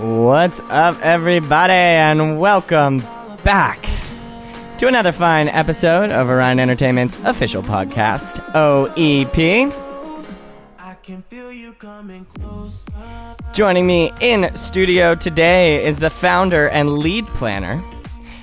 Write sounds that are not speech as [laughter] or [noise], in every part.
What's up, everybody, and welcome back to another fine episode of Orion Entertainment's official podcast, OEP. Joining me in studio today is the founder and lead planner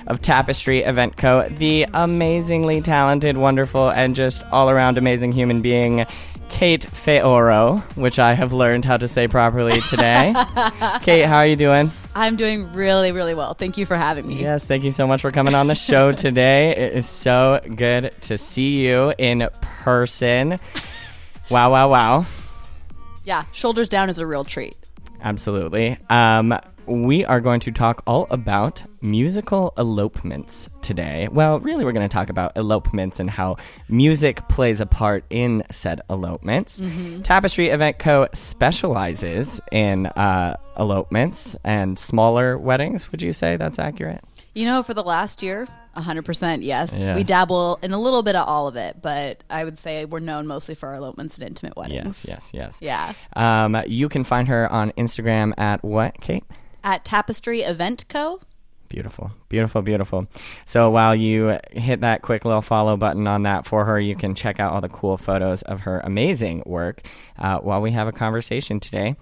of Tapestry Event Co., the amazingly talented, wonderful, and just all around amazing human being, Kate Feoro, which I have learned how to say properly today. [laughs] Kate, how are you doing? I'm doing really, really well. Thank you for having me. Yes, thank you so much for coming on the show [laughs] today. It is so good to see you in person. [laughs] Wow, wow, wow. Yeah, shoulders down is a real treat. Absolutely. Um, we are going to talk all about musical elopements today. Well, really, we're going to talk about elopements and how music plays a part in said elopements. Tapestry Event Co. specializes in uh, elopements and smaller weddings. Would you say that's accurate? You know, for the last year, 100% yes. Yes. We dabble in a little bit of all of it, but I would say we're known mostly for our elopements and intimate weddings. Yes, yes, yes. Yeah. Um, you can find her on Instagram at what, Kate? At Tapestry Event Co. Beautiful, beautiful, beautiful. So while you hit that quick little follow button on that for her, you can check out all the cool photos of her amazing work uh, while we have a conversation today.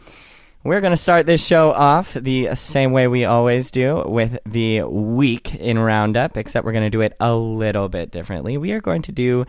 We're going to start this show off the same way we always do with the week in Roundup, except we're going to do it a little bit differently. We are going to do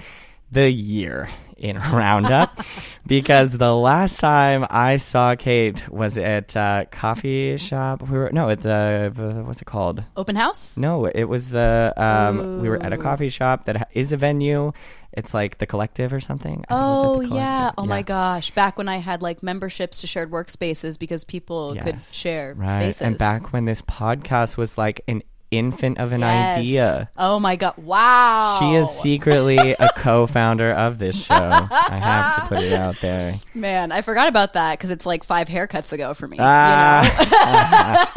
the year in [laughs] Roundup because the last time I saw Kate was at uh, coffee shop. We were no at the what's it called? Open house? No, it was the um, we were at a coffee shop that is a venue. It's like the collective or something. I think it was at Oh, yeah. Oh, my gosh. Back when I had like memberships to shared workspaces because people could share Right, spaces. and back when this podcast was like an infant of an Yes. idea. Oh, my God. Wow. She is secretly a [laughs] co-founder of this show. I have to put it [laughs] out there. Man, I forgot about that because it's like five haircuts ago for me. Ah.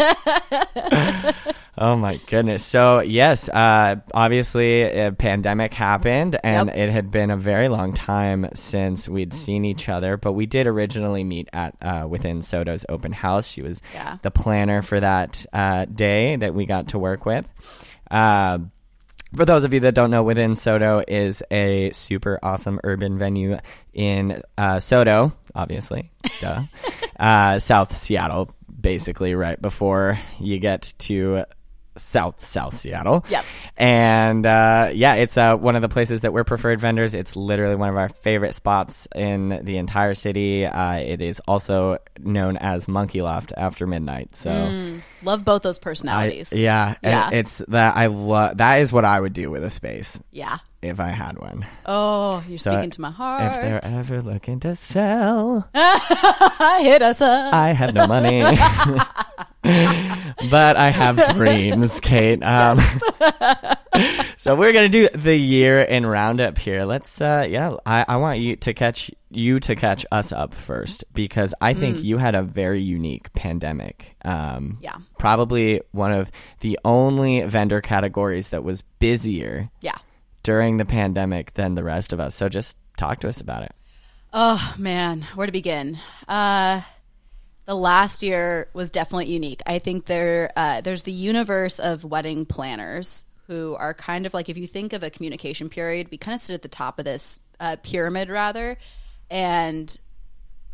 [laughs] oh my goodness. So yes, uh, obviously a pandemic happened, and Yep. it had been a very long time since we'd seen each other. But we did originally meet at uh, within SoDo's open house. She was Yeah. the planner for that uh, day that we got to work with. Uh, for those of you that don't know, Within SoDo is a super awesome urban venue in uh, SoDo, obviously, duh, [laughs] uh, South Seattle, basically right before you get to South South Seattle. Yep. And uh, yeah, it's uh, one of the places that we're preferred vendors. It's literally one of our favorite spots in the entire city. Uh, it is also known as Monkey Loft after midnight. So. Love both those I, personalities. yeah, and Yeah. it's that I love. That is what I would do with a space Yeah. if I had one. Oh, you're So speaking to my heart. If they're ever looking to sell, [laughs] Hit us up. I have no money, [laughs] [laughs] but I have dreams, Kate. Um, [laughs] so we're gonna do the year in roundup here. Let's, uh, yeah, I, I want you to catch you to catch us up first because I think you had a very unique pandemic. Um, Yeah. probably one of the only vendor categories that was busier yeah. during the pandemic than the rest of us. So just talk to us about it. Oh man, where to begin? Uh, the last year was definitely unique. I think there uh, there's the universe of wedding planners who are kind of like if you think of a communication period, we kind of sit at the top of this uh, pyramid rather, and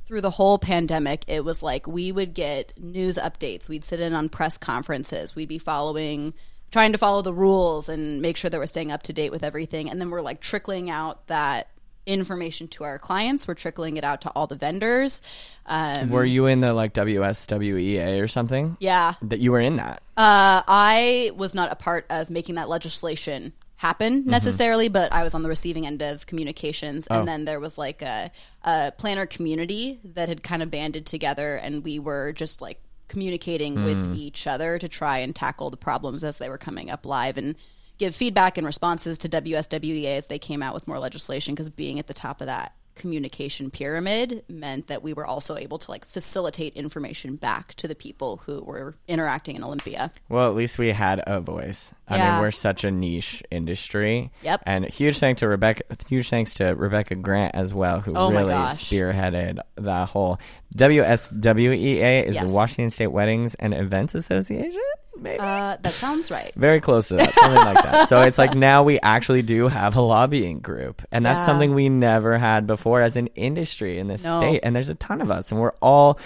through the whole pandemic, it was like we would get news updates. We'd sit in on press conferences. We'd be following, trying to follow the rules and make sure that we're staying up to date with everything. And then we're like trickling out that information to our clients. We're trickling it out to all the vendors. Um, Were you in the like WSWEA or something? yeah. That you were in that. Uh, I was not a part of making that legislation happen necessarily, but I was on the receiving end of communications. And then there was like a, a planner community that had kind of banded together, and we were just like communicating with each other to try and tackle the problems as they were coming up live and give feedback and responses to WSWEA as they came out with more legislation because being at the top of that communication pyramid meant that we were also able to like facilitate information back to the people who were interacting in Olympia. Well, at least we had a voice. I Yeah. mean, we're such a niche industry. Yep. And huge thanks to Rebecca. Huge thanks to Rebecca Grant as well, who Oh really spearheaded the whole WSWEA is Yes. the Washington State Weddings and Events Association. Maybe. Uh, that sounds right. [laughs] Very close to that, something like that. So it's like now we actually do have a lobbying group, and that's Yeah. something we never had before as an industry in this No. state. And there's a ton of us, and we're all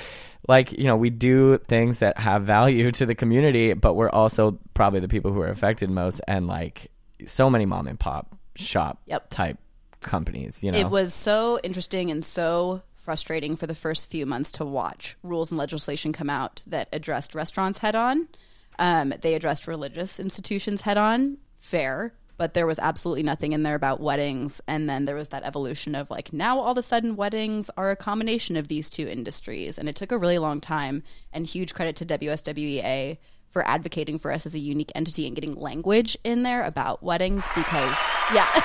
like, you know, we do things that have value to the community, but we're also probably the people who are affected most, and like so many mom and pop shop Yep. type companies. You know, It was so interesting and so frustrating for the first few months to watch rules and legislation come out that addressed restaurants head on. Um, they addressed religious institutions head on, fair, but there was absolutely nothing in there about weddings. And then there was that evolution of like, now all of a sudden weddings are a combination of these two industries. And it took a really long time. And huge credit to WSWEA for advocating for us as a unique entity and getting language in there about weddings because, yeah. [laughs]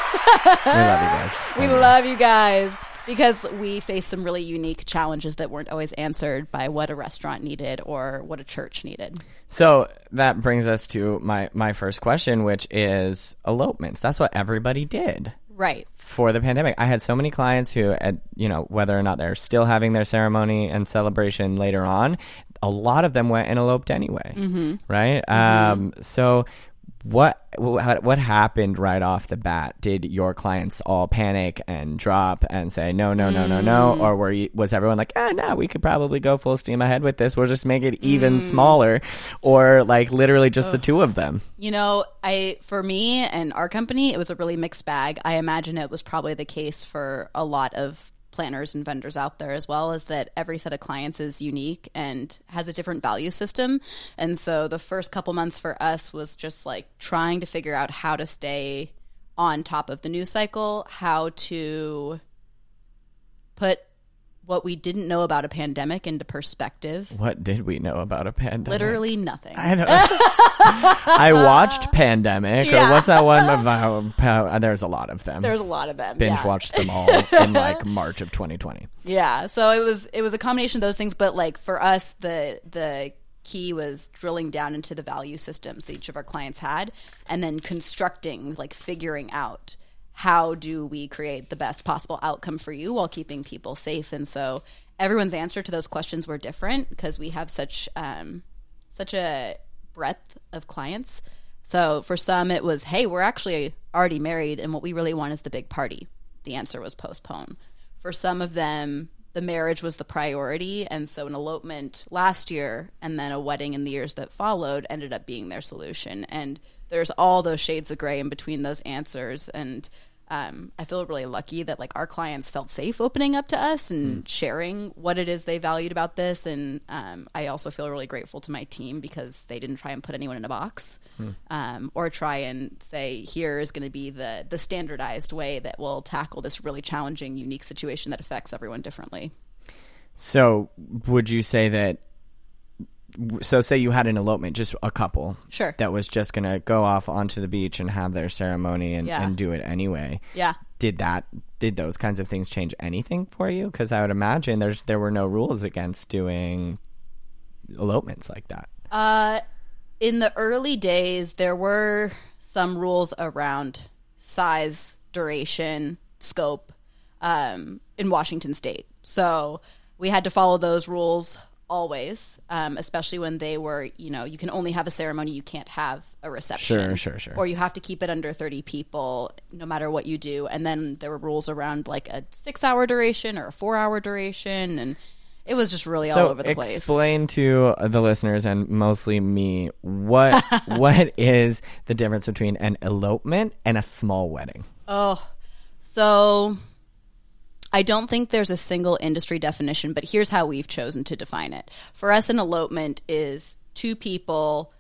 we love you guys. We love you guys because we faced some really unique challenges that weren't always answered by what a restaurant needed or what a church needed. So that brings us to my my first question, which is elopements. That's what everybody did. Right. for the pandemic. I had so many clients who, at, you know, whether or not they're still having their ceremony and celebration later on, a lot of them went and eloped anyway, Mm-hmm. right? Um, so what what what happened right off the bat? Did your clients all panic and drop and say no, no, no, no, Mm. no, or were you, was everyone like, ah, no, we could probably go full steam ahead with this. We'll just make it Mm. even smaller, or like literally just the two of them. You know, I for me and our company, it was a really mixed bag. I imagine it was probably the case for a lot of planners and vendors out there as well is that every set of clients is unique and has a different value system. And so the first couple months for us was just like trying to figure out how to stay on top of the news cycle, how to put what we didn't know about a pandemic into perspective. What did we know about a pandemic? Literally nothing. I. I watched Pandemic, Yeah. or what's that one about? uh, There's a lot of them. There's a lot of them. Binge yeah. watched them all in [laughs] like March of 2020. Yeah, so it was it was a combination of those things, but like for us, the the key was drilling down into the value systems that each of our clients had, and then constructing, like figuring out how do we create the best possible outcome for you while keeping people safe. And so everyone's answer to those questions were different because we have such um, such a breadth of clients. So for some, it was, hey, we're actually already married, and what we really want is the big party. The answer was postpone. For some of them, the marriage was the priority, and so an elopement last year and then a wedding in the years that followed ended up being their solution. And there's all those shades of gray in between those answers, and um, I feel really lucky that like our clients felt safe opening up to us and sharing what it is they valued about this. And um, I also feel really grateful to my team because they didn't try and put anyone in a box um, or try and say here is going to be the the standardized way that will tackle this really challenging, unique situation that affects everyone differently. So, would you say that? So, say you had an elopement, just a couple Sure. that was just going to go off onto the beach and have their ceremony and, Yeah. and do it anyway. Yeah. Did that? Did those kinds of things change anything for you? Because I would imagine there's there were no rules against doing elopements like that. Uh, in the early days, there were some rules around size, duration, scope um, in Washington state. So we had to follow those rules always, um, especially when they were, you know, you can only have a ceremony, you can't have a reception. Sure, sure, sure. Or you have to keep it under 30 people no matter what you do. And then there were rules around like a six hour duration or a four hour duration. And it was just really all over the place. Explain to the listeners and mostly me what [laughs] what is the difference between an elopement and a small wedding? Oh, so I don't think there's a single industry definition, but here's how we've chosen to define it. For us, an elopement is two people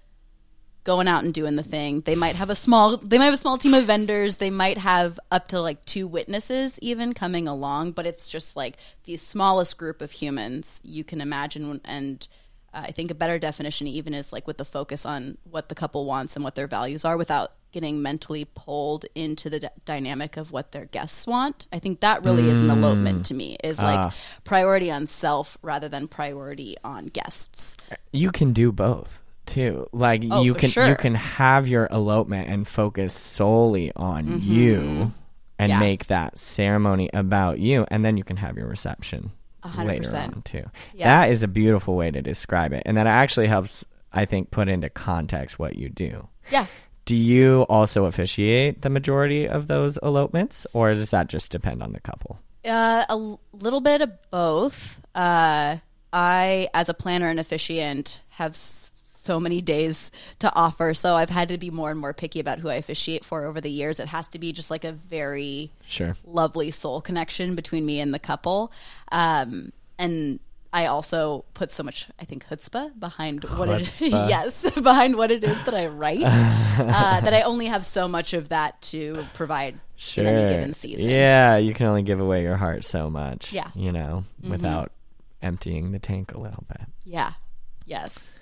going out and doing the thing. They might have a small they might have a small team of vendors. They might have up to like two witnesses even coming along, but it's just like the smallest group of humans you can imagine and uh, I think a better definition even is like with the focus on what the couple wants and what their values are without getting mentally pulled into the d- dynamic of what their guests want. I think that really is an elopement to me. Is like Ah. priority on self rather than priority on guests. you can do both too. Like Oh, you can you can have your elopement and focus solely on you and Mm-hmm. Yeah. make that ceremony about you and then you can have your reception hundred later on too. Yeah. That is a beautiful way to describe it. And that actually helps I think put into context what you do. Yeah. Do you also officiate the majority of those elopements or does that just depend on the couple? Uh, a l- little bit of both. Uh, I, as a planner and officiant, have s- so many days to offer, so I've had to be more and more picky about who I officiate for over the years. It has to be just like a very Sure. lovely soul connection between me and the couple. Um, and I also put so much, I think, chutzpah behind what it [laughs] yes, [laughs] behind what it is that I write, [laughs] uh, that I only have so much of that to provide Sure. in any given season. Yeah, you can only give away your heart so much. Yeah. Mm-hmm. You know, without emptying the tank a little bit. Yeah. Yes.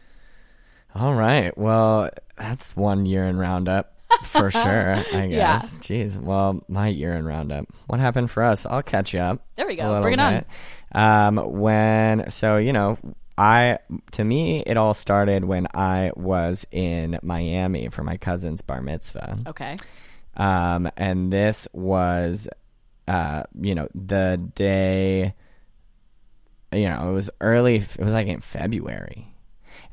All right. Well, that's one year in roundup for sure, I Yeah. guess. Jeez. Well, my year in roundup. What happened for us? I'll catch you up. There we go. Bring it on. Um, when so you know, I to me it all started when I was in Miami for my cousin's bar mitzvah. Okay. Um, and this was, uh, you know, the day, you know, it was early, it was like in February.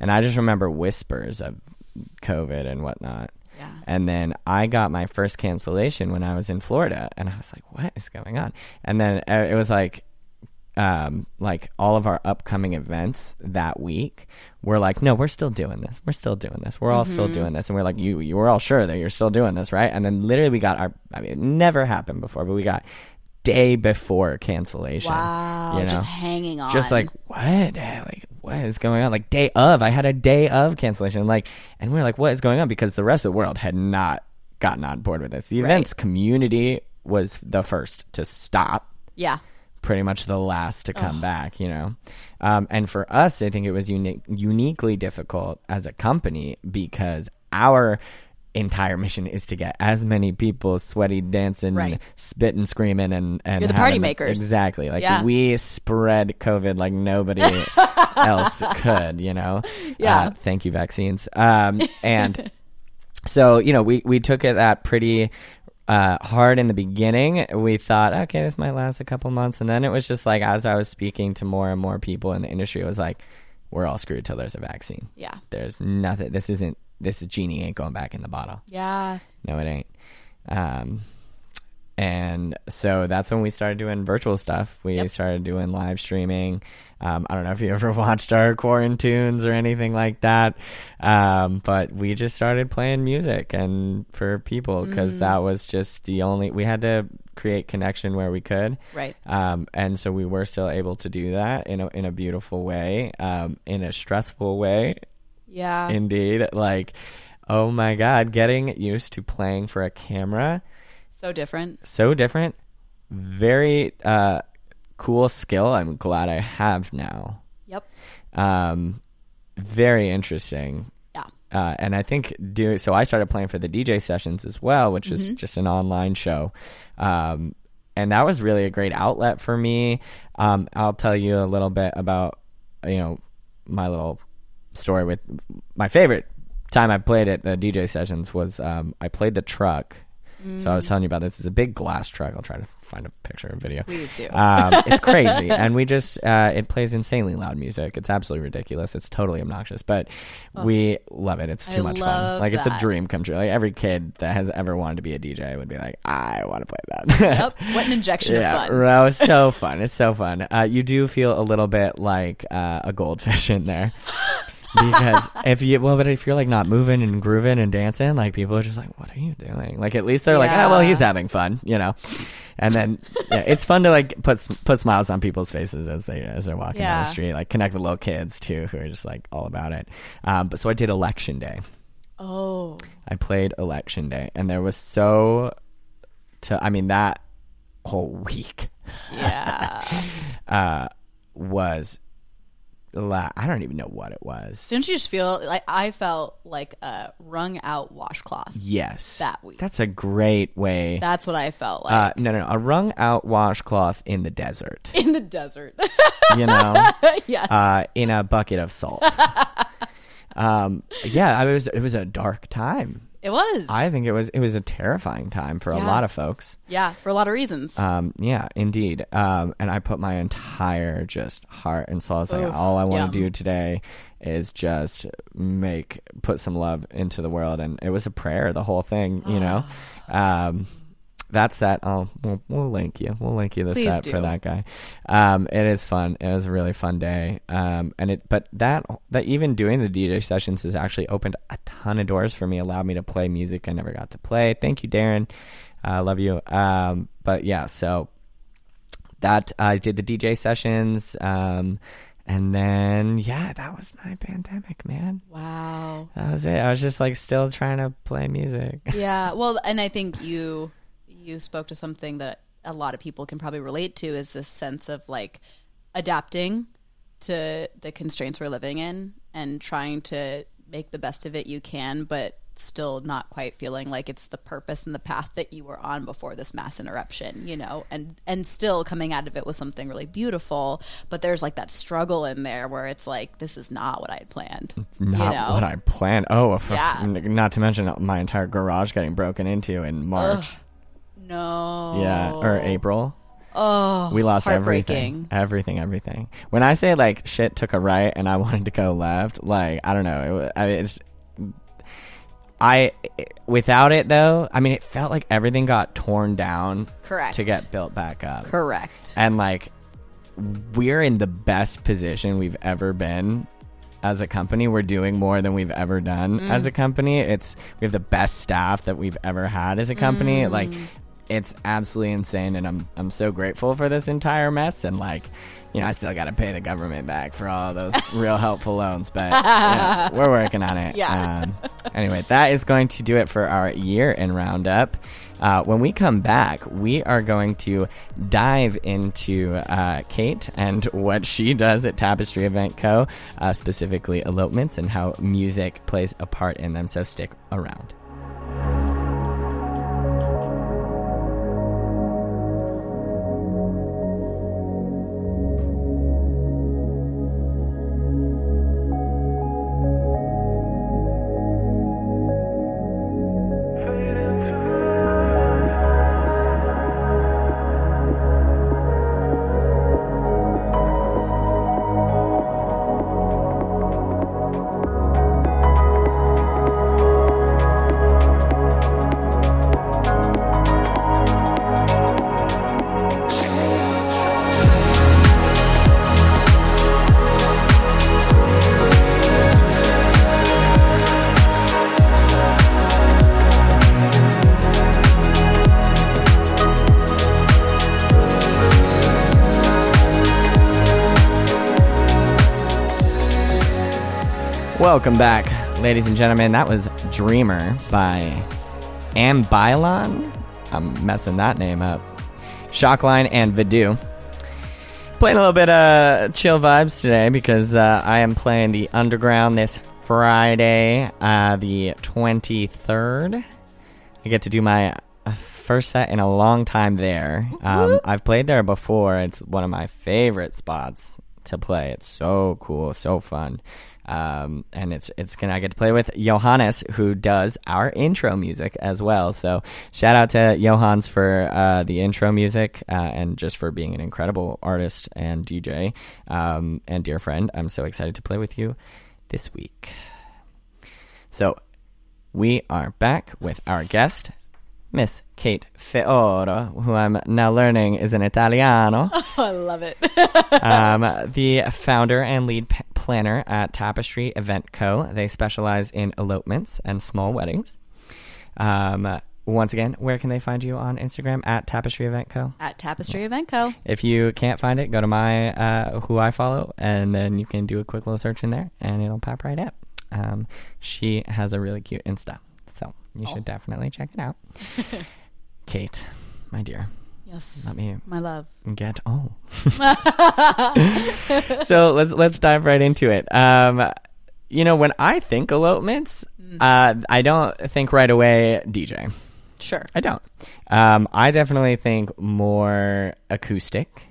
And I just remember whispers of COVID and whatnot. Yeah. And then I got my first cancellation when I was in Florida, and I was like, "What is going on?" And then uh, it was like, um, like all of our upcoming events that week, we're like, "No, we're still doing this. We're still doing this. We're all still doing this." And we're like, "You, you were all sure that you're still doing this, right?" And then literally, we got our. I mean, it never happened before, but we got day before cancellation. Wow. you know? Just hanging on. just like what like what is going on like day of i had a day of cancellation like and we are like what is going on because the rest of the world had not gotten on board with this the Right. events community was the first to stop yeah. Pretty much the last to come back you know um, and for us i think it was uni- uniquely difficult as a company because our entire mission is to get as many people sweaty dancing Right. spitting screaming and and You're the party makers. exactly like Yeah. we spread covid like nobody [laughs] else could you know Yeah. uh, thank you vaccines um, and [laughs] so you know we we took it that pretty uh, hard in the beginning. We thought okay this might last a couple months. And then it was just like as i was speaking to more and more people in the industry it was like we're all screwed till there's a vaccine. Yeah. there's nothing this isn't this genie ain't going back in the bottle. Yeah. no it ain't. Um and so that's when we started doing virtual stuff we Yep. started doing live streaming um, i don't know if you [laughs] ever watched our quarantunes or anything like that um, but we just started playing music and for people because Mm. that was just the only we had to create connection where we could Right. um, and so we were still able to do that in a, in a beautiful way um, in a stressful way Yeah. indeed like oh my god getting used to playing for a camera so different. so different very uh cool skill i'm glad i have now Yep. um very interesting Yeah. uh, and I think do so. I started playing for the DJ sessions as well, which Mm-hmm. is just an online show, um, and that was really a great outlet for me. Um, I'll tell you a little bit about you know my little story with my favorite time I played at the DJ sessions was um, I played the truck. So I was telling you about this. It's a big glass truck. I'll try to find a picture and video. Please do. Um, it's [laughs] crazy, and we just uh, it plays insanely loud music. It's absolutely ridiculous. It's totally obnoxious, but we love it. It's too I much fun. Like it's a dream come true. Like every kid that has ever wanted to be a DJ would be like, I want to play that. yep. [laughs] What an injection Yeah, of fun. no, it's so fun. It's so fun. Uh, you do feel a little bit like uh, a goldfish in there. [laughs] because if you well, but if you're like not moving and grooving and dancing, like people are just like, "What are you doing?" Like at least they're like, "Oh, well, he's having fun," you know. And then yeah, it's fun to like put put smiles on people's faces as they as they're walking down the street, like connect with little kids too, who are just like all about it. Um, but so I did election day. Oh. I played election day, and there was so to I mean that whole week Yeah. [laughs] uh, was la- I don't even know what it was. Didn't you just feel like I felt like a wrung out washcloth? Yes, That week. That's a great way. That's what I felt like uh, no, no, no, a wrung out washcloth in the desert. [laughs] in the desert. You know, [laughs] yes. uh, in a bucket of salt. [laughs] um, yeah, I was. It was a dark time. It was. I think it was. It was a terrifying time for a Yeah. lot of folks. yeah, for a lot of reasons. Um, yeah, indeed. Um, and I put my entire just heart and soul. I was like, Oof, all I want to yum. do today is just make put some love into the world, and it was a prayer. The whole thing, you know. [sighs] Um, that set, I'll we'll, we'll link you. We'll link you the Please set do. for that guy. Um, it is fun. It was a really fun day. Um, and it, but that that even doing the DJ sessions has actually opened a ton of doors for me. Allowed me to play music I never got to play. Thank you, Darren. I love you. Um, but yeah, so that I did the DJ sessions. Um, and then yeah, that was my pandemic, man. wow. That was it. I was just like still trying to play music. [laughs] Yeah. Well, and I think you you spoke to something that a lot of people can probably relate to is this sense of like adapting to the constraints we're living in and trying to make the best of it you can, but still not quite feeling like it's the purpose and the path that you were on before this mass interruption, you know, and and still coming out of it with something really beautiful, but there's like that struggle in there where it's like this is not what I had planned. Not you know? what I planned. Oh, Yeah. not to mention my entire garage getting broken into in March. No. Yeah, or April. Oh, We lost everything. Everything, everything. When I say like shit took a right and I [laughs] wanted to go left, like I don't know. It, I, it's I without it though. I mean, it felt like everything got torn down Correct. to get built back up. Correct. And like we're in the best position we've ever been as a company. We're doing more than we've ever done mm. as a company. It's we have the best staff that we've ever had as a company. Like mm. It's absolutely insane and I'm I'm so grateful for this entire mess and like you know, I still got to pay the government back for all those [laughs] real helpful loans, but yeah, [laughs] we're working on it. Yeah. Um, anyway, that is going to do it for our year in roundup. Uh, when we come back, we are going to dive into uh, Kate and what she does at Tapestry Event Co., uh, specifically elopements and how music plays a part in them. So stick around. Welcome back, ladies and gentlemen. That was Dreamer by Ambilon. I'm messing that name up. Shockline and Vidu. Playing a little bit of chill vibes today because uh, I am playing the Underground this Friday, uh, the 23rd. I get to do my uh, first set in a long time there. Um, I've played there before. It's one of my favorite spots to play. It's so cool, so fun. Um, and it's it's gonna I get to play with Johannes who does our intro music as well. So shout out to Johannes for uh, the intro music uh, and just for being an incredible artist and DJ um, and dear friend. I'm so excited to play with you this week. So we are back with our guest, Miss Kate Feoro, who I'm now learning is an Italiano [laughs] Oh, I love it. [laughs] um, the founder and lead p- planner at Tapestry Event Co. They specialize in elopements and small weddings. Um, once again, where can they find you on Instagram at Tapestry Event Co? At Tapestry Event Co. If you can't find it, go to my uh, who I follow, and then you can do a quick little search in there, and it'll pop right up. Um, she has a really cute Insta, you Oh. should definitely check it out. [laughs] Kate, my dear, Yes. Let me My love. get [laughs] oh. so let's let's dive right into it. Um, you know, when I think elopements, uh, I don't think right away DJ. Sure. I don't. Um, I definitely think more acoustic.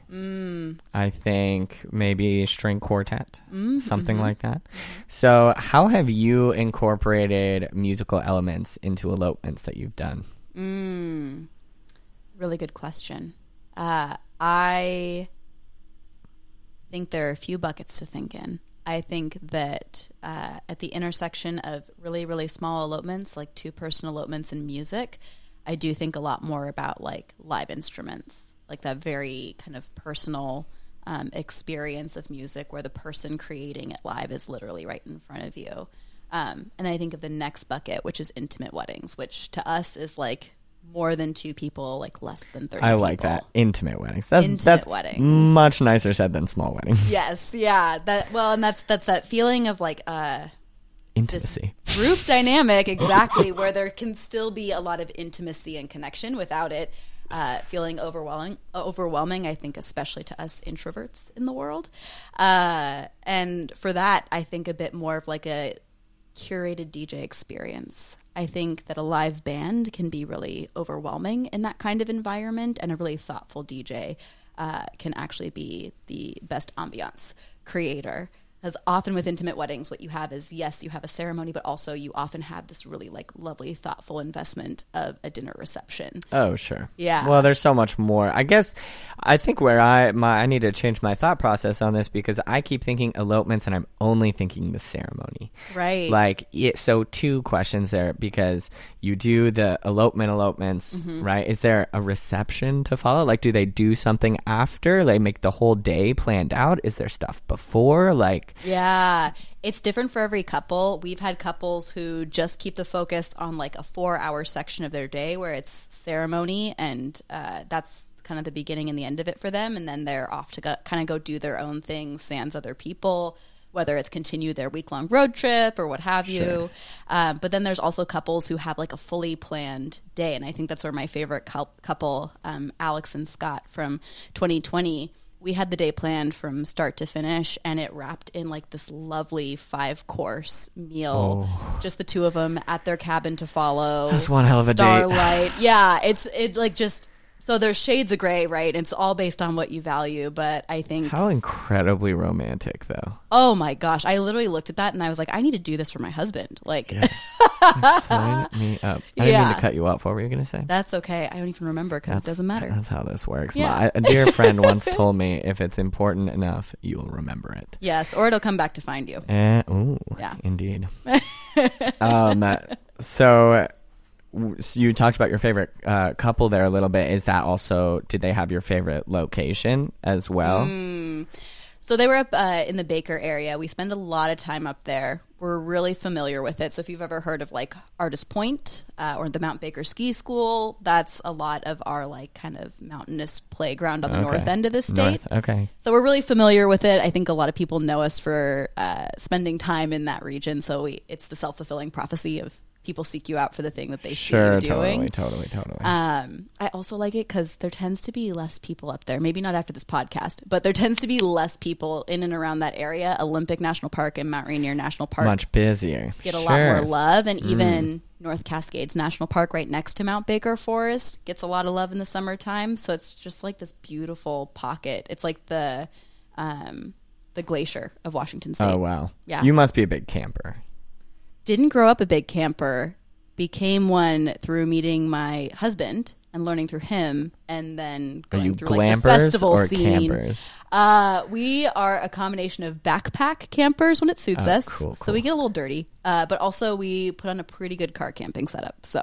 I think maybe string quartet, something like that. So, how have you incorporated musical elements into elopements that you've done? Mm, really good question. Uh, I think there are a few buckets to think in. I think that uh, at the intersection of really, really small elopements, like two person elopements and music, I do think a lot more about like live instruments, like that very kind of personal um, experience of music where the person creating it live is literally right in front of you. Um, and I think of the next bucket, which is intimate weddings, which to us is like more than two people, like less than 30 I like people. that intimate weddings. That's Intimate that's weddings. much nicer said than small weddings. [laughs] Yes, yeah. That well, and that's that's that feeling of like uh Intimacy. group dynamic exactly where there can still be a lot of intimacy and connection without it uh, feeling overwhelming overwhelming i think especially to us introverts in the world uh, and for that i think a bit more of like a curated dj experience i think that a live band can be really overwhelming in that kind of environment and a really thoughtful dj uh, can actually be the best ambiance creator as often with intimate weddings what you have is yes you have a ceremony but also you often have this really like lovely thoughtful investment of a dinner reception Oh, sure. Yeah. Well, there's so much more. I guess I think where I my I need to change my thought process on this because I keep thinking elopements and I'm only thinking the ceremony. right Like it, so two questions there because you do the elopement elopements, Mm-hmm. right? Is there a reception to follow? Like do they do something after? They make the whole day planned out? Is there stuff before? Like Yeah, it's different for every couple. We've had couples who just keep the focus on like a four hour section of their day where it's ceremony, and uh, that's kind of the beginning and the end of it for them. And then they're off to go, kind of go do their own thing, sans other people, whether it's continue their week long road trip or what have you. Um, but then there's also couples who have like a fully planned day. And I think that's where my favorite couple, um, Alex and Scott from 2020, we had the day planned from start to finish and it wrapped in like this lovely five course meal oh. just the two of them at their cabin to follow. That's one hell of a date. starlight yeah it's it like just so there's shades of gray right it's all based on what you value but i think how incredibly romantic though. oh my gosh i literally looked at that and i was like i need to do this for my husband like [laughs] Sign me up. I didn't mean Yeah. to cut you off. What were you going to say? that's okay i don't even remember because it doesn't matter That's how this works. Yeah. My, a dear friend once [laughs] told me if it's important enough, you'll remember it. yes or it'll come back to find you Eh, ooh, Yeah. indeed. [laughs] um, uh, so you talked about your favorite uh, couple there a little bit. Is that also? Did they have your favorite location as well? Mm. So they were up uh, in the Baker area. We spend a lot of time up there. We're really familiar with it. So if you've ever heard of like Artist Point uh, or the Mount Baker Ski School, that's a lot of our like kind of mountainous playground on the Okay. north end of the state. North. Okay. So we're really familiar with it. I think a lot of people know us for uh, spending time in that region. So we, it's the self fulfilling prophecy of people seek you out for the thing that they see Sure. you doing. Totally. Totally. Totally. Um, I also like it because there tends to be less people up there. Maybe not after this podcast, but there tends to be less people in and around that area. Olympic National Park and Mount Rainier National Park Much busier. get a Sure. lot more love, and even North Cascades National Park, right next to Mount Baker Forest, gets a lot of love in the summertime. So it's just like this beautiful pocket. It's like the um, the glacier of Washington State. Oh wow. Yeah. You must be a big camper. Didn't grow up a big camper became one through meeting my husband and learning through him and then going through like the festival scene. uh, we are a combination of backpack campers when it suits Oh, us cool, so we get a little dirty. Uh, but also we put on a pretty good car camping setup so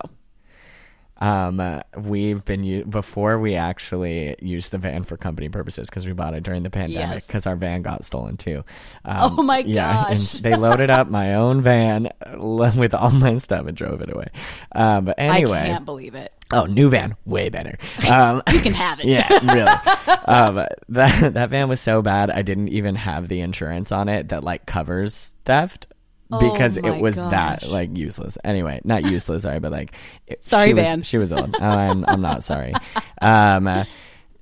Um, uh, we've been u- before we actually used the van for company purposes because we bought it during the pandemic Yes. because our van got stolen too. Um, Oh my Yeah, and gosh. they loaded up my own van [laughs] uh, with all my stuff and drove it away. Um, but anyway, i can't believe it oh, new van, way better. [laughs] Um, you can have it [laughs] yeah, really. um, that that van was so bad, I didn't even have the insurance on it that like covers theft. Because Oh it was that like useless. Anyway, not useless, sorry, but like it- Sorry, she was- Van. she was old. [laughs] Oh, I'm, I'm not sorry. Um, uh,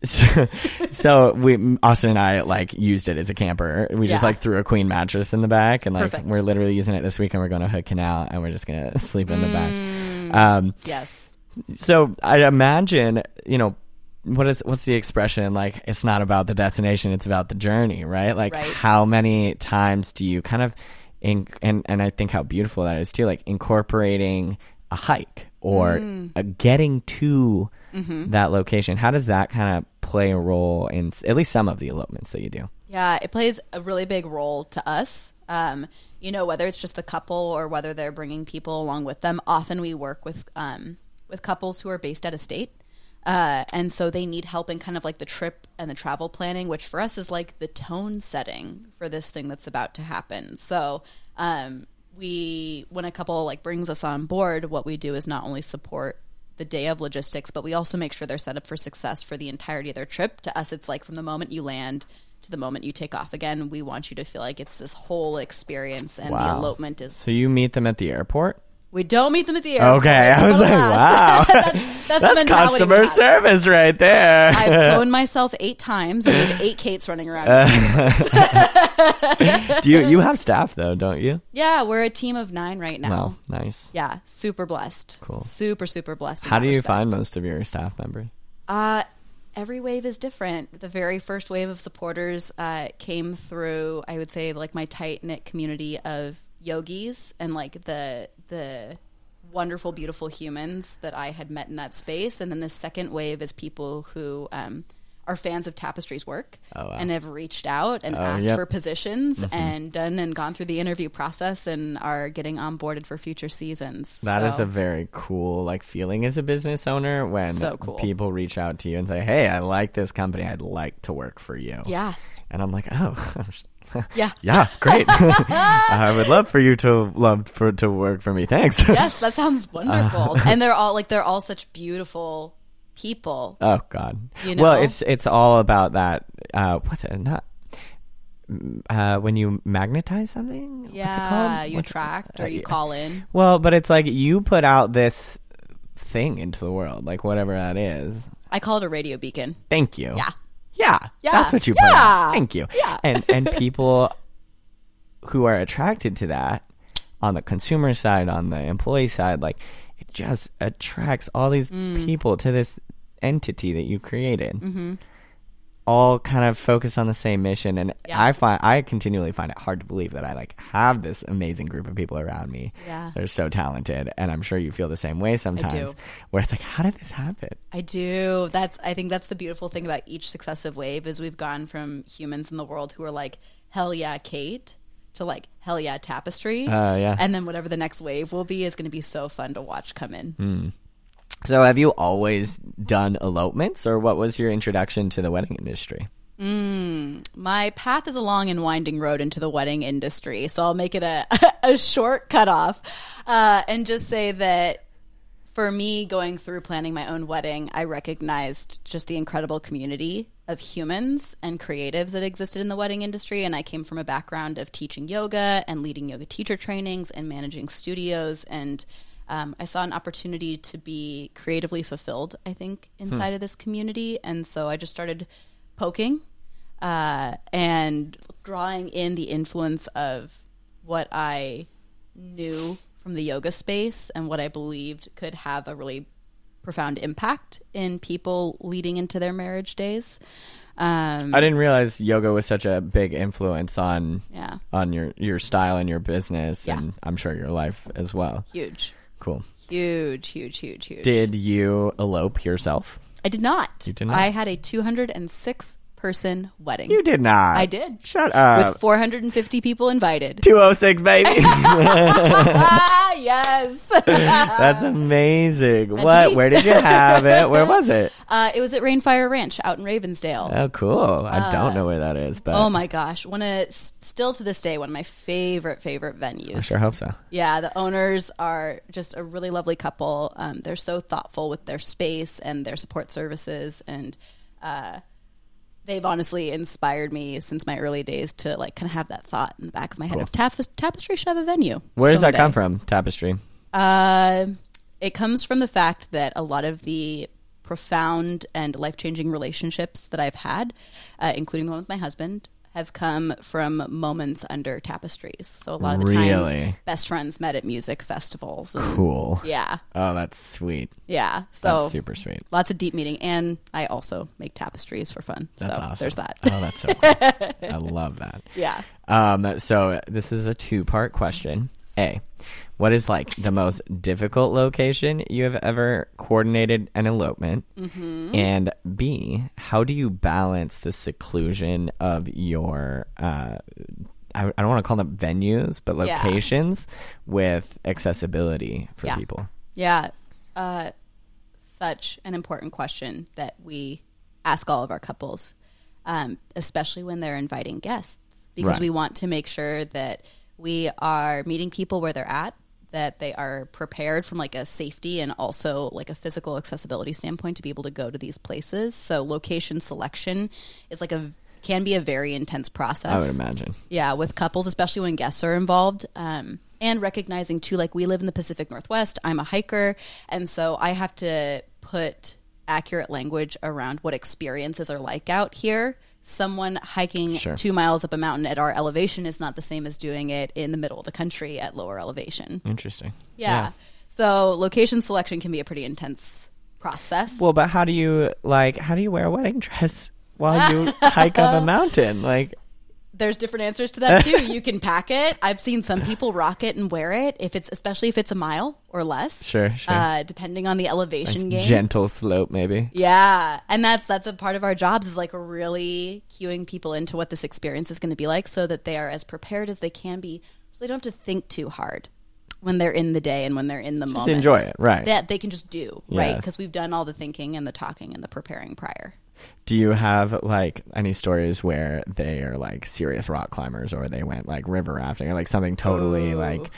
so, so we Austin and I like used it as a camper. We just like threw a queen mattress in the back, and like Perfect. we're literally using it this week, and we're going to Hood Canal, and we're just gonna [laughs] sleep in the Mm. back. Um, Yes. so I imagine, you know, what is what's the expression like? It's not about the destination; it's about the journey, right? Like, Right. how many times do you kind of, in, and and I think how beautiful that is too, like incorporating a hike or Mm. a getting to Mm-hmm. that location. How does that kind of play a role in at least some of the elopements that you do? Yeah, it plays a really big role to us. Um, you know, whether it's just the couple or whether they're bringing people along with them. Often we work with um, with couples who are based out of state, uh, and so they need help in kind of like the trip and the travel planning, which for us is like the tone setting for this thing that's about to happen. So. Um, we when a couple like brings us on board what we do is not only support the day of logistics but we also make sure they're set up for success for the entirety of their trip to us it's like from the moment you land to the moment you take off again we want you to feel like it's this whole experience and the elopement is So you meet them at the airport. We don't meet them at the airport Okay, I was like, [laughs] wow, that's, that's, the that's customer service right there. I've [laughs] cloned myself eight times and we have eight Kates running around. [laughs] do you you have staff though, don't you? yeah, we're a team of nine right now. Well, nice. Yeah, super blessed. Cool. Super, super blessed. How do you respect. find most of your staff members? Uh, every wave is different. The very first wave of supporters uh, came through, I would say, like my tight knit community of yogis and like the the wonderful, beautiful humans that I had met in that space. And then the second wave is people who um, are fans of Tapestry's work Oh, wow. and have reached out and asked yep. for positions Mm-hmm. and done and gone through the interview process and are getting onboarded for future seasons. That is So- a very cool like feeling as a business owner when So cool. people reach out to you and say, "Hey, I like this company. I'd like to work for you." yeah, And I'm like, "Oh, [laughs] [laughs] yeah. yeah, great. [laughs] I would love for you to love for to work for me. Thanks." [laughs] yes, that sounds wonderful. Uh, and they're all like they're all such beautiful people. Oh God. You Well, it's it's all about that. Uh, what's it? Not uh, when you magnetize something. Yeah, what's it called? you What's- attract uh, or you yeah. call in. Well, but it's like you put out this thing into the world, like whatever that is. I call it a radio beacon. Thank you. Yeah. Yeah. Yeah. That's what you put out. Thank you. Yeah. And and [laughs] people who are attracted to that on the consumer side, on the employee side, like it just attracts all these Mm. people to this entity that you created. Mm-hmm. All kind of focus on the same mission, and Yeah. I find I continually find it hard to believe that I like have this amazing group of people around me. Yeah. they're so talented, and I'm sure you feel the same way sometimes. Where it's like, how did this happen? I do. That's I think that's the beautiful thing about each successive wave is we've gone from humans in the world who are like hell yeah Kate to like hell yeah tapestry. Uh, yeah. And then whatever the next wave will be is going to be so fun to watch come in. Hmm. So, have you always done elopements, or what was your introduction to the wedding industry? My path is a long and winding road into the wedding industry, so I'll make it a [laughs] a short cutoff, uh, and just say that for me, going through planning my own wedding, I recognized just the incredible community of humans and creatives that existed in the wedding industry. And I came from a background of teaching yoga and leading yoga teacher trainings and managing studios. And um, I saw an opportunity to be creatively fulfilled, I think, inside of this community. And so I just started poking uh, and drawing in the influence of what I knew from the yoga space and what I believed could have a really profound impact in people leading into their marriage days. Um, I didn't realize yoga was such a big influence on yeah, on your your style and your business, Yeah. and I'm sure your life as well. huge, Cool. huge, huge, huge, huge. Did you elope yourself? I did not. You did not? I had a 206 person wedding You did not. I did. Shut up. with 450 people invited. Two oh six, baby. [laughs] [laughs] yes. That's amazing. to What? be. Where did you have it? Where was it? [laughs] uh, it was at Rainfire Ranch out in Ravensdale. Oh, cool. I don't know where that is, but Oh my gosh, one of still to this day one of my favorite favorite venues. I sure hope so. Yeah, the owners are just a really lovely couple. Um, they're so thoughtful with their space and their support services, and uh, they've honestly inspired me since my early days to like kind of have that thought in the back of my head of Tapes- tapestry should have a venue. Where does that come from? Tapestry. Uh, it comes from the fact that a lot of the profound and life changing relationships that I've had, uh, including the one with my husband, have come from moments under tapestries. So a lot of the times, best friends met at music festivals. and- Cool. yeah, Oh, that's sweet. yeah. So That's super sweet. lots of deep meaning, and I also make tapestries for fun. That's so awesome. there's that. Oh, that's so cool. I [laughs] love that. yeah. Um, so this is a two part question. A, what is like the most difficult location you have ever coordinated an elopement? Mm-hmm. And B, how do you balance the seclusion of your, uh, I, I don't want to call them venues, but Yeah. locations with accessibility for Yeah. people? Yeah. Uh, such an important question that we ask all of our couples, um, especially when they're inviting guests, because Right. we want to make sure that we are meeting people where they're at, that they are prepared from like a safety and also like a physical accessibility standpoint to be able to go to these places. So location selection is like a can be a very intense process. I would imagine. Yeah, with couples, especially when guests are involved. Um, and recognizing too, like we live in the Pacific Northwest. I'm a hiker, and so I have to put accurate language around what experiences are like out here. Someone hiking Sure. two miles up a mountain at our elevation is not the same as doing it in the middle of the country at lower elevation. Interesting. Yeah. So location selection can be a pretty intense process. Well, but how do you like? How do you wear a wedding dress while you [laughs] hike up a mountain? Like, there's different answers to that too. You can pack it. I've seen some people rock it and wear it if it's especially if it's a mile or less. Sure, sure. Uh, depending on the elevation game. gentle slope, maybe. yeah, and that's that's a part of our jobs is like really cueing people into what this experience is going to be like, so that they are as prepared as they can be, so they don't have to think too hard when they're in the day and when they're in the Just moment. enjoy it, right? That they can just do right because we've done all the thinking and the talking and the preparing prior. Do you have like any stories where they are like serious rock climbers, or they went like river rafting, or like something totally like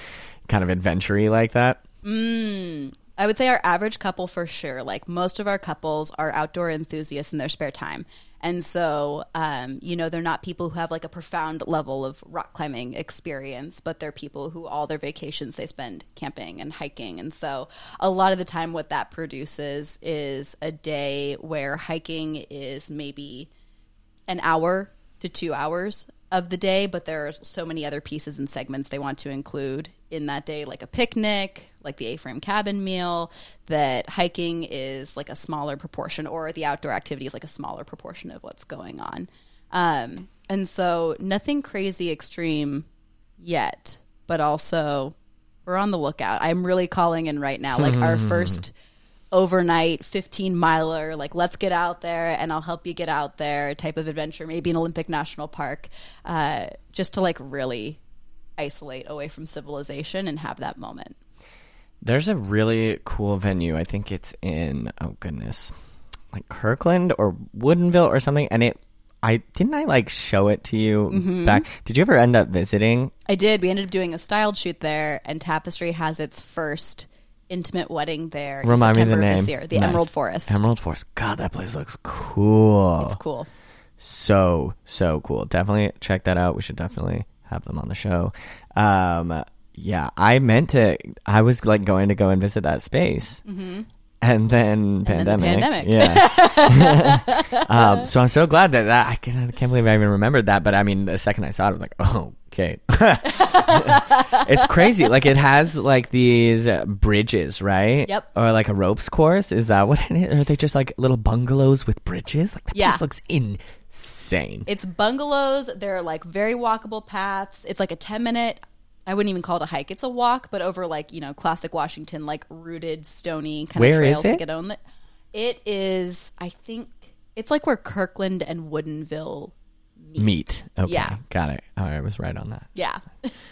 kind of adventure like that? Mm. I would say our average couple for sure. Like most of our couples are outdoor enthusiasts in their spare time. And so, um, you know, they're not people who have like a profound level of rock climbing experience, but they're people who all their vacations they spend camping and hiking. And so, a lot of the time, what that produces is a day where hiking is maybe an hour to two hours of the day, but there are so many other pieces and segments they want to include in that day, like a picnic, like the A frame cabin meal, that hiking is like a smaller proportion, or the outdoor activity is like a smaller proportion of what's going on. Um, and so, nothing crazy extreme yet, but also we're on the lookout. I'm really calling in right now, like our first overnight 15 miler like let's get out there and i'll help you get out there type of adventure maybe an olympic national park uh, just to like really isolate away from civilization and have that moment There's a really cool venue. I think it's in oh goodness, like Kirkland or Woodinville or something. And it, I didn't I like show it to you Mm-hmm. back. Did you ever end up visiting? i did we ended up doing a styled shoot there and tapestry has its first intimate wedding there in Remind me the name. this year the Nice. emerald forest Emerald Forest. God, that place looks cool. it's cool so so cool definitely check that out we should definitely have them on the show um yeah i meant to i was like going to go and visit that space and then then the pandemic, pandemic. yeah [laughs] [laughs] um, so i'm so glad that, that I, can't, I can't believe i even remembered that but i mean the second i saw it i was like oh okay [laughs] it's crazy like it has like these bridges right Yep. or like a ropes course is that what it is or are they just like little bungalows with bridges like that Yeah. place looks insane It's bungalows. They're like very walkable paths. It's like a 10 minute, I wouldn't even call it a hike. It's a walk, but over like, you know, classic Washington, like rooted, stony kind Where of trails to get on it. It is, I think, it's like where Kirkland and Woodinville meet. meat. Okay, Yeah. got it. All right, I was right on that. Yeah.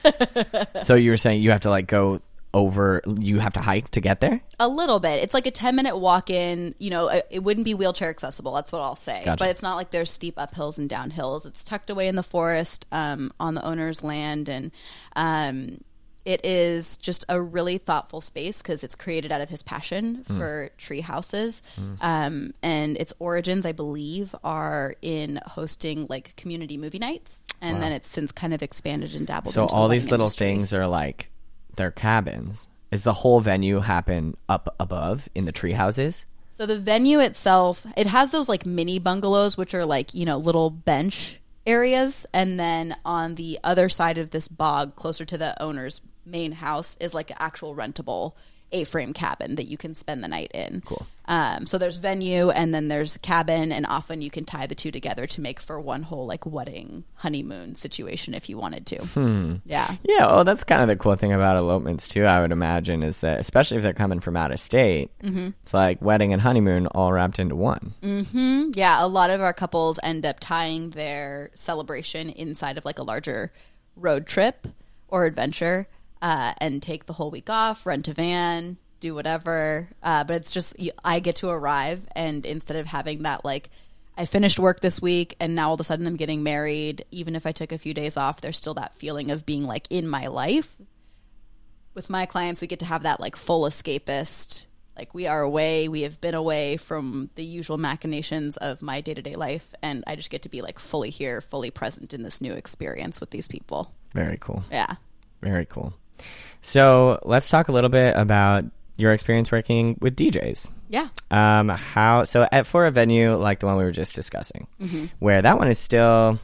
[laughs] So you were saying you have to like go over, you have to hike to get there. A little bit. It's like a 10 minute walk in. You know, it- wouldn't be wheelchair accessible. That's what I'll say. Gotcha. But it's not like there's steep uphills and downhills. It's tucked away in the forest um, on the owner's land. And um, it is just a really thoughtful space because it's created out of his passion for tree houses. Um, and its origins, I believe, are in hosting like community movie nights. And then it's since kind of expanded and dabbled So all the these little industry. things are like they're cabins. Is the whole venue happen up above in the tree houses? So the venue itself, it has those like mini bungalows, which are like, you know, little bench areas. And then on the other side of this bog, closer to the owner's main house, is like an actual rentable A frame cabin that you can spend the night in. Cool. Um, so there's venue and then there's cabin, and often you can tie the two together to make for one whole like wedding honeymoon situation if you wanted to. Hmm. Yeah. Yeah, well, that's kind of the cool thing about elopements too. I would imagine is that, especially if they're coming from out of state, Mm-hmm. it's like wedding and honeymoon all wrapped into one. Mhm. Yeah, a lot of our couples end up tying their celebration inside of like a larger road trip or adventure uh, and take the whole week off, rent a van, do whatever. Uh, but it's just, you- I get to arrive, and instead of having that, like, I finished work this week and now all of a sudden I'm getting married, even if I took a few days off, there's still that feeling of being like in my life with my clients, we get to have that like full escapist. Like we are away, we have been away from the usual machinations of my day to day life, and I just get to be like fully here, fully present in this new experience with these people. Very cool. Yeah. Very cool. So let's talk a little bit about your experience working with DJs. Yeah. Um, how so at for a venue like the one we were just discussing, Mm-hmm. where that one is still.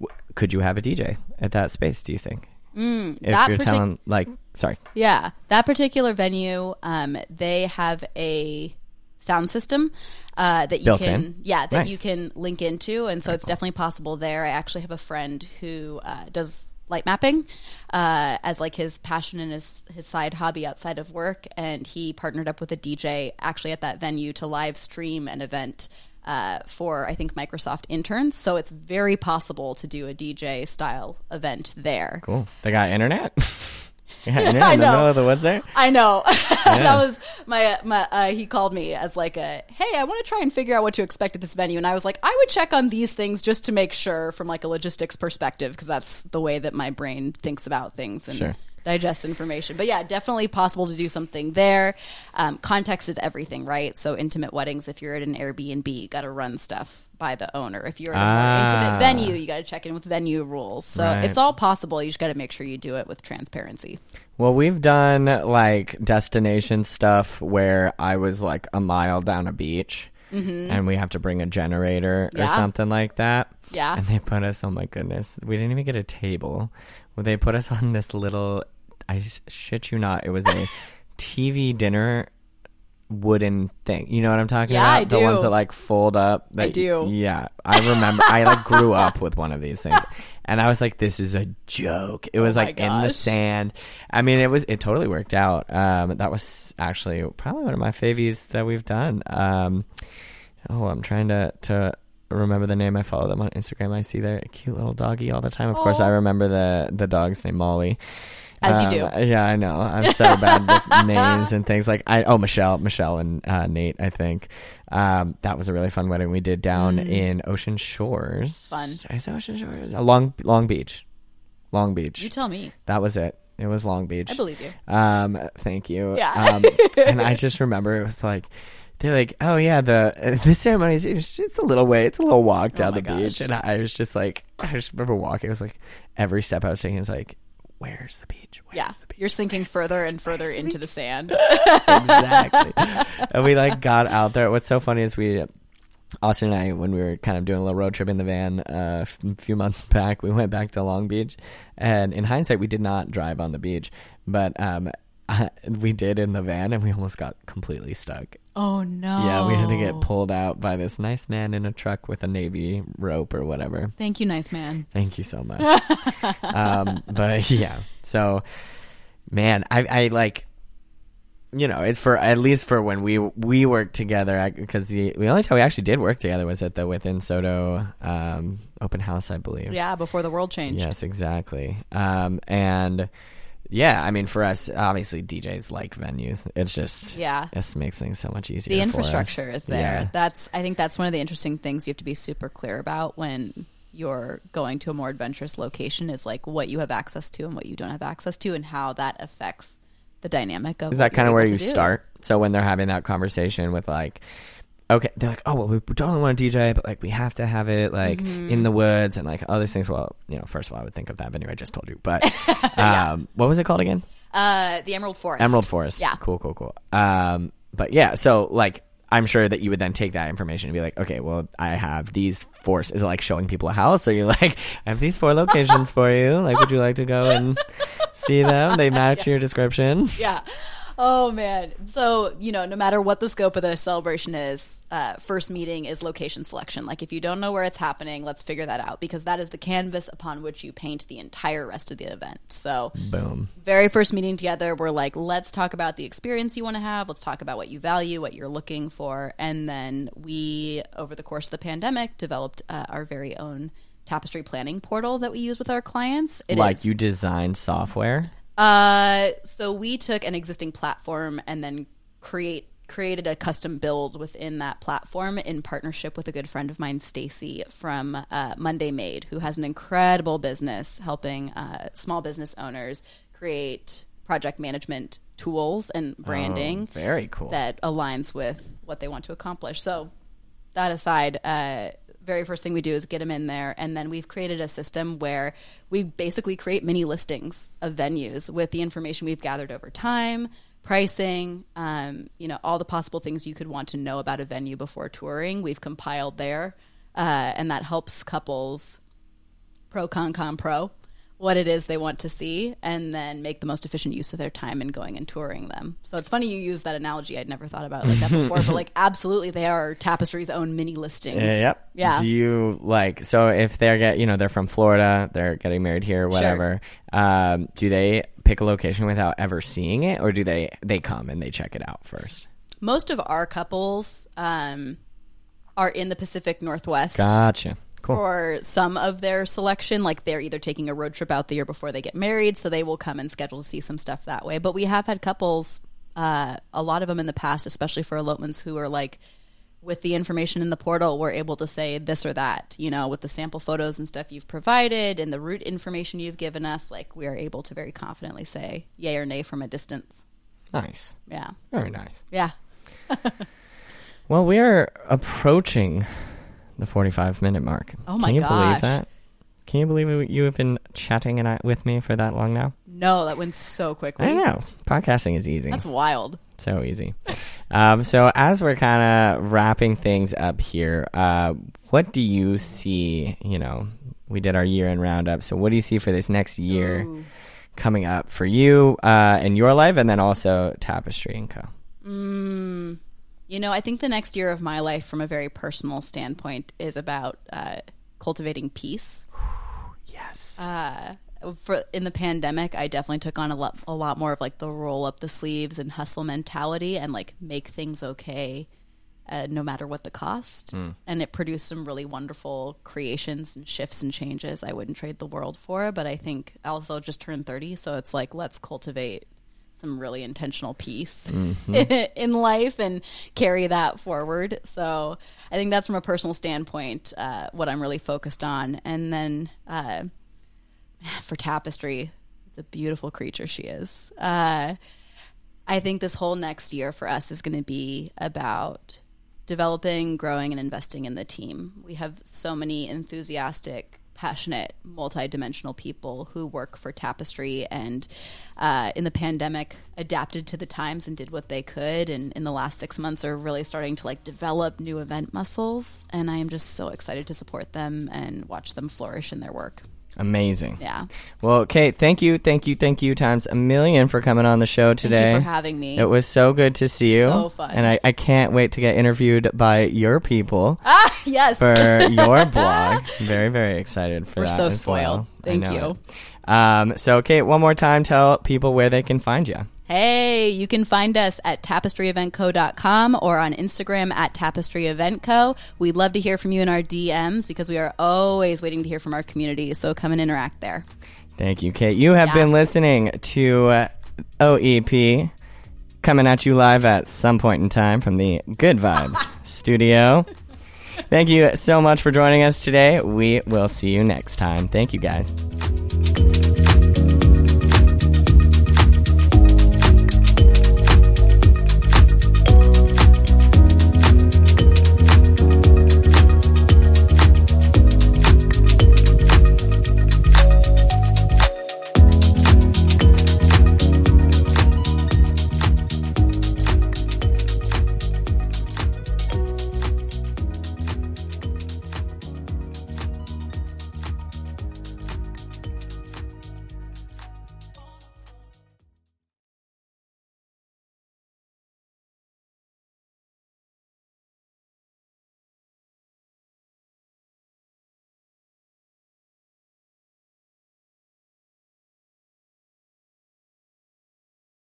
w- Could you have a DJ at that space? Do you think? Mm, if that you're partic- telling, like, sorry, Yeah, that particular venue, um, they have a sound system uh, that you Built can, in? yeah, that Nice. you can link into, and so it's definitely possible there. I actually have a friend who uh, does light mapping uh, as like his passion and his his side hobby outside of work, and he partnered up with a DJ actually at that venue to live stream an event. Uh, for I think Microsoft interns, so it's very possible to do a DJ style event there. cool. They got internet. [laughs] [laughs] I in the know. middle of the woods there. I know. [laughs] that was my my. Uh, he called me as like a, hey, I want to try and figure out what to expect at this venue, and I was like, I would check on these things just to make sure from like a logistics perspective, because that's the way that my brain thinks about things and Sure. Digests information. But yeah, definitely possible to do something there. Um, context is everything, right? So intimate weddings, if you're at an Airbnb, you got to run stuff by the owner. If you're at a more Ah. intimate venue, you got to check in with venue rules. So Right. it's all possible. You just got to make sure you do it with transparency. Well, we've done like destination stuff where I was like a mile down a beach and we have to bring a generator or Mm-hmm. Something like that. Yeah. And they put us, oh my goodness, we didn't even get a table. Well, they put us on this little, I shit you not, it was a [laughs] TV dinner wooden thing. You know what I'm talking Yeah, about? I The ones that like fold up. That, I do. Yeah. I remember, I like grew [laughs] up with one of these things. And I was like, this is a joke. It was Oh like in the sand. I mean, it was, it totally worked out. Um, that was actually probably one of my favies that we've done. Um, oh, I'm trying to, to, remember the name. I follow them on Instagram. I see their cute little doggy all the time. Of course, I remember the the dog's name Molly. As you Um, do. Yeah, I know. I'm so bad with [laughs] names and things like I. Oh, Michelle, Michelle, and uh, Nate. I think um, that was a really fun wedding we did down in Ocean Shores. Mm. Fun. Is it Ocean Shores? Uh, Long Long Beach. Long Beach. You tell me. that was it. It was Long Beach. I believe you. Um, thank you. Yeah. Um, and I [laughs] just remember it was like they're like, oh yeah, the [laughs] uh, the ceremony is it's, it's a little way, it's a little walk down Oh the beach, and I was just like, I just remember walking. It was like every step I was taking was like, where's the beach? Where's Yeah, the beach? you're sinking further and further into the sand. [laughs] [laughs] exactly. and we like got out there. What's so funny is we. Austin and I, when we were kind of doing a little road trip in the van uh, a few months back, we went back to Long Beach, and in hindsight, we did not drive on the beach, but um, [laughs] we did in the van, and we almost got completely stuck. Oh no! Yeah, we had to get pulled out by this nice man in a truck with a navy rope or whatever. Thank you, nice man. Thank you so [laughs] much. um, but [laughs] yeah, so man, I, I like, you know, it's for at least for when we we worked together because the the only time we actually did work together was at the Within SoDo um, open house, I believe. Yeah, before the world changed. Yes, exactly. Um, and yeah, I mean, for us, obviously, DJs like venues. It's just Yeah. this makes things so much easier. The for us. infrastructure is there. Yeah. That's I think that's one of the interesting things you have to be super clear about when you're going to a more adventurous location is like what you have access to and what you don't have access to and how that affects the dynamic of Is that kind of where you do. start? So when they're having that conversation with like, okay, they're like, oh well, we totally want to DJ, but like we have to have it like Mm-hmm. in the woods and like all these things. Well, you know, first of all, I would think of that venue I just told you, but [laughs] um, what was it called again? Uh, the Emerald Forest. Emerald Forest. Yeah. Cool, cool, cool. Um, but yeah, so like I'm sure that you would then take that information and be like, okay, well, I have these four. Is it like showing people a house? Or you're like, I have these four locations for you. Like, would you like to go and [laughs] see them? They match your description. yeah. Oh man. So, you know, no matter what the scope of the celebration is, uh, first meeting is location selection. Like if you don't know where it's happening, let's figure that out because that is the canvas upon which you paint the entire rest of the event. So, Boom. very first meeting together, we're like, let's talk about the experience you want to have. Let's talk about what you value, what you're looking for. And then we, over the course of the pandemic, developed uh, our very own tapestry planning portal that we use with our clients. It like is- you design software. Uh, so we took an existing platform and then create created a custom build within that platform in partnership with a good friend of mine, Stacy from uh, Monday Made, who has an incredible business helping uh, small business owners create project management tools and branding Very cool. that aligns with what they want to accomplish. So, that aside, uh, very first thing we do is get them in there, and then we've created a system where we basically create mini listings of venues with the information we've gathered over time, pricing, um, you know, all the possible things you could want to know about a venue before touring. We've compiled there, uh, and that helps couples pro con con pro what it is they want to see and then make the most efficient use of their time in going and touring them. So it's funny you use that analogy. I'd never thought about it like that [laughs] before, but like absolutely they are Tapestry's own mini listings. Yeah, yep. Yeah. Do you like so if they're get you know they're from Florida, they're getting married here, whatever. Um, do they pick a location without ever seeing it, or do they they come and they check it out first? Most of our couples um, are in the Pacific Northwest. Gotcha. Cool. for some of their selection. Like they're either taking a road trip out the year before they get married, so they will come and schedule to see some stuff that way. But we have had couples, uh, a lot of them in the past, especially for elopements, who are like, with the information in the portal, we're able to say this or that, you know, with the sample photos and stuff you've provided and the route information you've given us, like we are able to very confidently say yay or nay from a distance. Nice. Yeah. Very nice. Yeah. [laughs] Well, we are approaching the 45 minute mark. Oh my god. Can you gosh. believe that? Can you believe you have been chatting and I, with me for that long now? No, that went so quickly. I know. Podcasting is easy. That's wild. So easy. um, so as we're kind of wrapping things up here, uh, what do you see? You know, we did our year end roundup. So what do you see for this next year Ooh. coming up for you uh, in your life, and then also Tapestry and Co. Mm, you know, I think the next year of my life, from a very personal standpoint, is about uh, cultivating peace. [sighs] Yes. Uh, for in the pandemic, I definitely took on a lot, a lot more of like the roll up the sleeves and hustle mentality, and like make things okay, uh, no matter what the cost. And it produced some really wonderful creations and shifts and changes I wouldn't trade the world for. But I think I also just turned thirty, so it's like let's cultivate some really intentional peace [laughs] in life and carry that forward. So I think that's from a personal standpoint uh, what I'm really focused on. And then uh, for Tapestry, the beautiful creature she is. Uh, I think this whole next year for us is going to be about developing, growing, and investing in the team. We have so many enthusiastic, passionate, multidimensional people who work for Tapestry and uh, in the pandemic adapted to the times and did what they could. And in the last six months are really starting to like develop new event muscles. And I am just so excited to support them and watch them flourish in their work. Amazing. Yeah. Well, Kate, thank you, thank you, thank you times a million for coming on the show today. Thank you for having me. It was so good to see you. So fun. And I, I can't wait to get interviewed by your people ah, yes. for [laughs] your blog. Very, very excited for We're that. so as well. spoiled. I Thank you. Um, so, Kate, one more time, tell people where they can find you. Hey, you can find us at tapestryeventco.com or on Instagram at tapestryeventco. We'd love to hear from you in our DMs because we are always waiting to hear from our community. So come and interact there. Thank you, Kate. You have Yeah. been listening to uh, OEP coming at you live at some point in time from the Good Vibes [laughs] studio. Thank you so much for joining us today. We will see you next time. Thank you, guys.